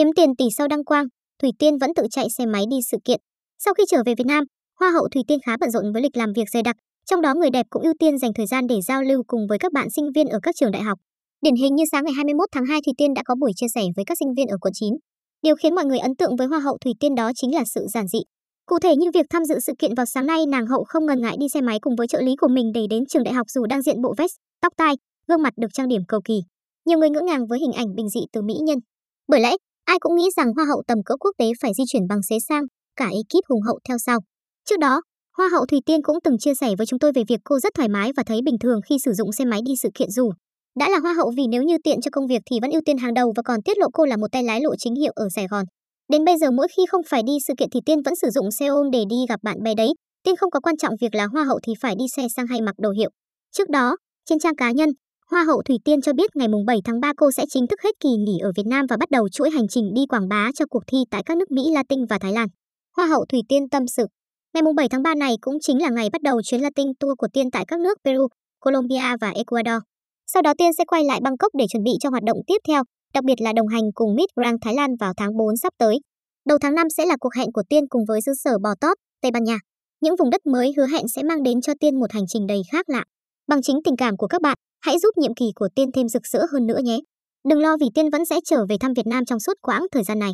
Kiếm tiền tỷ sau đăng quang, Thủy Tiên vẫn tự chạy xe máy đi sự kiện. Sau khi trở về Việt Nam, Hoa hậu Thủy Tiên khá bận rộn với lịch làm việc dày đặc, trong đó người đẹp cũng ưu tiên dành thời gian để giao lưu cùng với các bạn sinh viên ở các trường đại học. Điển hình như sáng ngày 21 tháng 2 Thủy Tiên đã có buổi chia sẻ với các sinh viên ở quận 9. Điều khiến mọi người ấn tượng với Hoa hậu Thủy Tiên đó chính là sự giản dị. Cụ thể như việc tham dự sự kiện vào sáng nay, nàng hậu không ngần ngại đi xe máy cùng với trợ lý của mình để đến trường đại học dù đang diện bộ vest, tóc tai, gương mặt được trang điểm cầu kỳ. Nhiều người ngỡ ngàng với hình ảnh bình dị từ mỹ nhân. Bởi lẽ, ai cũng nghĩ rằng hoa hậu tầm cỡ quốc tế phải di chuyển bằng xế sang, cả ekip hùng hậu theo sau. Trước đó, Hoa hậu Thùy Tiên cũng từng chia sẻ với chúng tôi về việc cô rất thoải mái và thấy bình thường khi sử dụng xe máy đi sự kiện dù đã là hoa hậu vì nếu như tiện cho công việc thì vẫn ưu tiên hàng đầu và còn tiết lộ cô là một tay lái lộ chính hiệu ở Sài Gòn. Đến bây giờ mỗi khi không phải đi sự kiện thì Tiên vẫn sử dụng xe ôm để đi gặp bạn bè đấy. Tiên không có quan trọng việc là hoa hậu thì phải đi xe sang hay mặc đồ hiệu. Trước đó, trên trang cá nhân, Hoa hậu Thủy Tiên cho biết ngày 7 tháng 3 cô sẽ chính thức hết kỳ nghỉ ở Việt Nam và bắt đầu chuỗi hành trình đi quảng bá cho cuộc thi tại các nước Mỹ Latin và Thái Lan. Hoa hậu Thủy Tiên tâm sự. Ngày 7 tháng 3 này cũng chính là ngày bắt đầu chuyến Latin Tour của Tiên tại các nước Peru, Colombia và Ecuador. Sau đó Tiên sẽ quay lại Bangkok để chuẩn bị cho hoạt động tiếp theo, đặc biệt là đồng hành cùng Miss Grand Thái Lan vào tháng 4 sắp tới. Đầu tháng 5 sẽ là cuộc hẹn của Tiên cùng với xứ sở Bò Tót, Tây Ban Nha. Những vùng đất mới hứa hẹn sẽ mang đến cho Tiên một hành trình đầy khác lạ. Bằng chính tình cảm của các bạn, hãy giúp nhiệm kỳ của Tiên thêm rực rỡ hơn nữa nhé. Đừng lo vì Tiên vẫn sẽ trở về thăm Việt Nam trong suốt quãng thời gian này.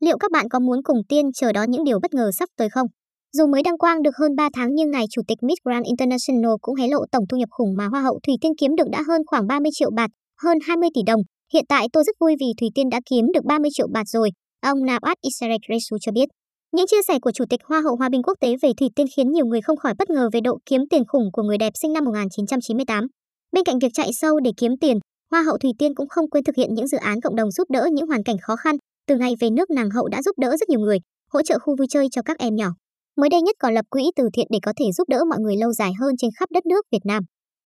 Liệu các bạn có muốn cùng Tiên chờ đón những điều bất ngờ sắp tới không? Dù mới đăng quang được hơn 3 tháng nhưng ngài chủ tịch Miss Grand International cũng hé lộ tổng thu nhập khủng mà Hoa hậu Thủy Tiên kiếm được đã hơn khoảng 30 triệu bạt, hơn 20 tỷ đồng. Hiện tại tôi rất vui vì Thủy Tiên đã kiếm được 30 triệu bạt rồi, ông Nawaz Isarek Resu cho biết. Những chia sẻ của Chủ tịch Hoa hậu Hòa bình quốc tế về Thủy Tiên khiến nhiều người không khỏi bất ngờ về độ kiếm tiền khủng của người đẹp sinh năm 1998. Bên cạnh việc chạy sâu để kiếm tiền, Hoa hậu Thủy Tiên cũng không quên thực hiện những dự án cộng đồng giúp đỡ những hoàn cảnh khó khăn. Từ ngày về nước nàng hậu đã giúp đỡ rất nhiều người, hỗ trợ khu vui chơi cho các em nhỏ. Mới đây nhất còn lập quỹ từ thiện để có thể giúp đỡ mọi người lâu dài hơn trên khắp đất nước Việt Nam.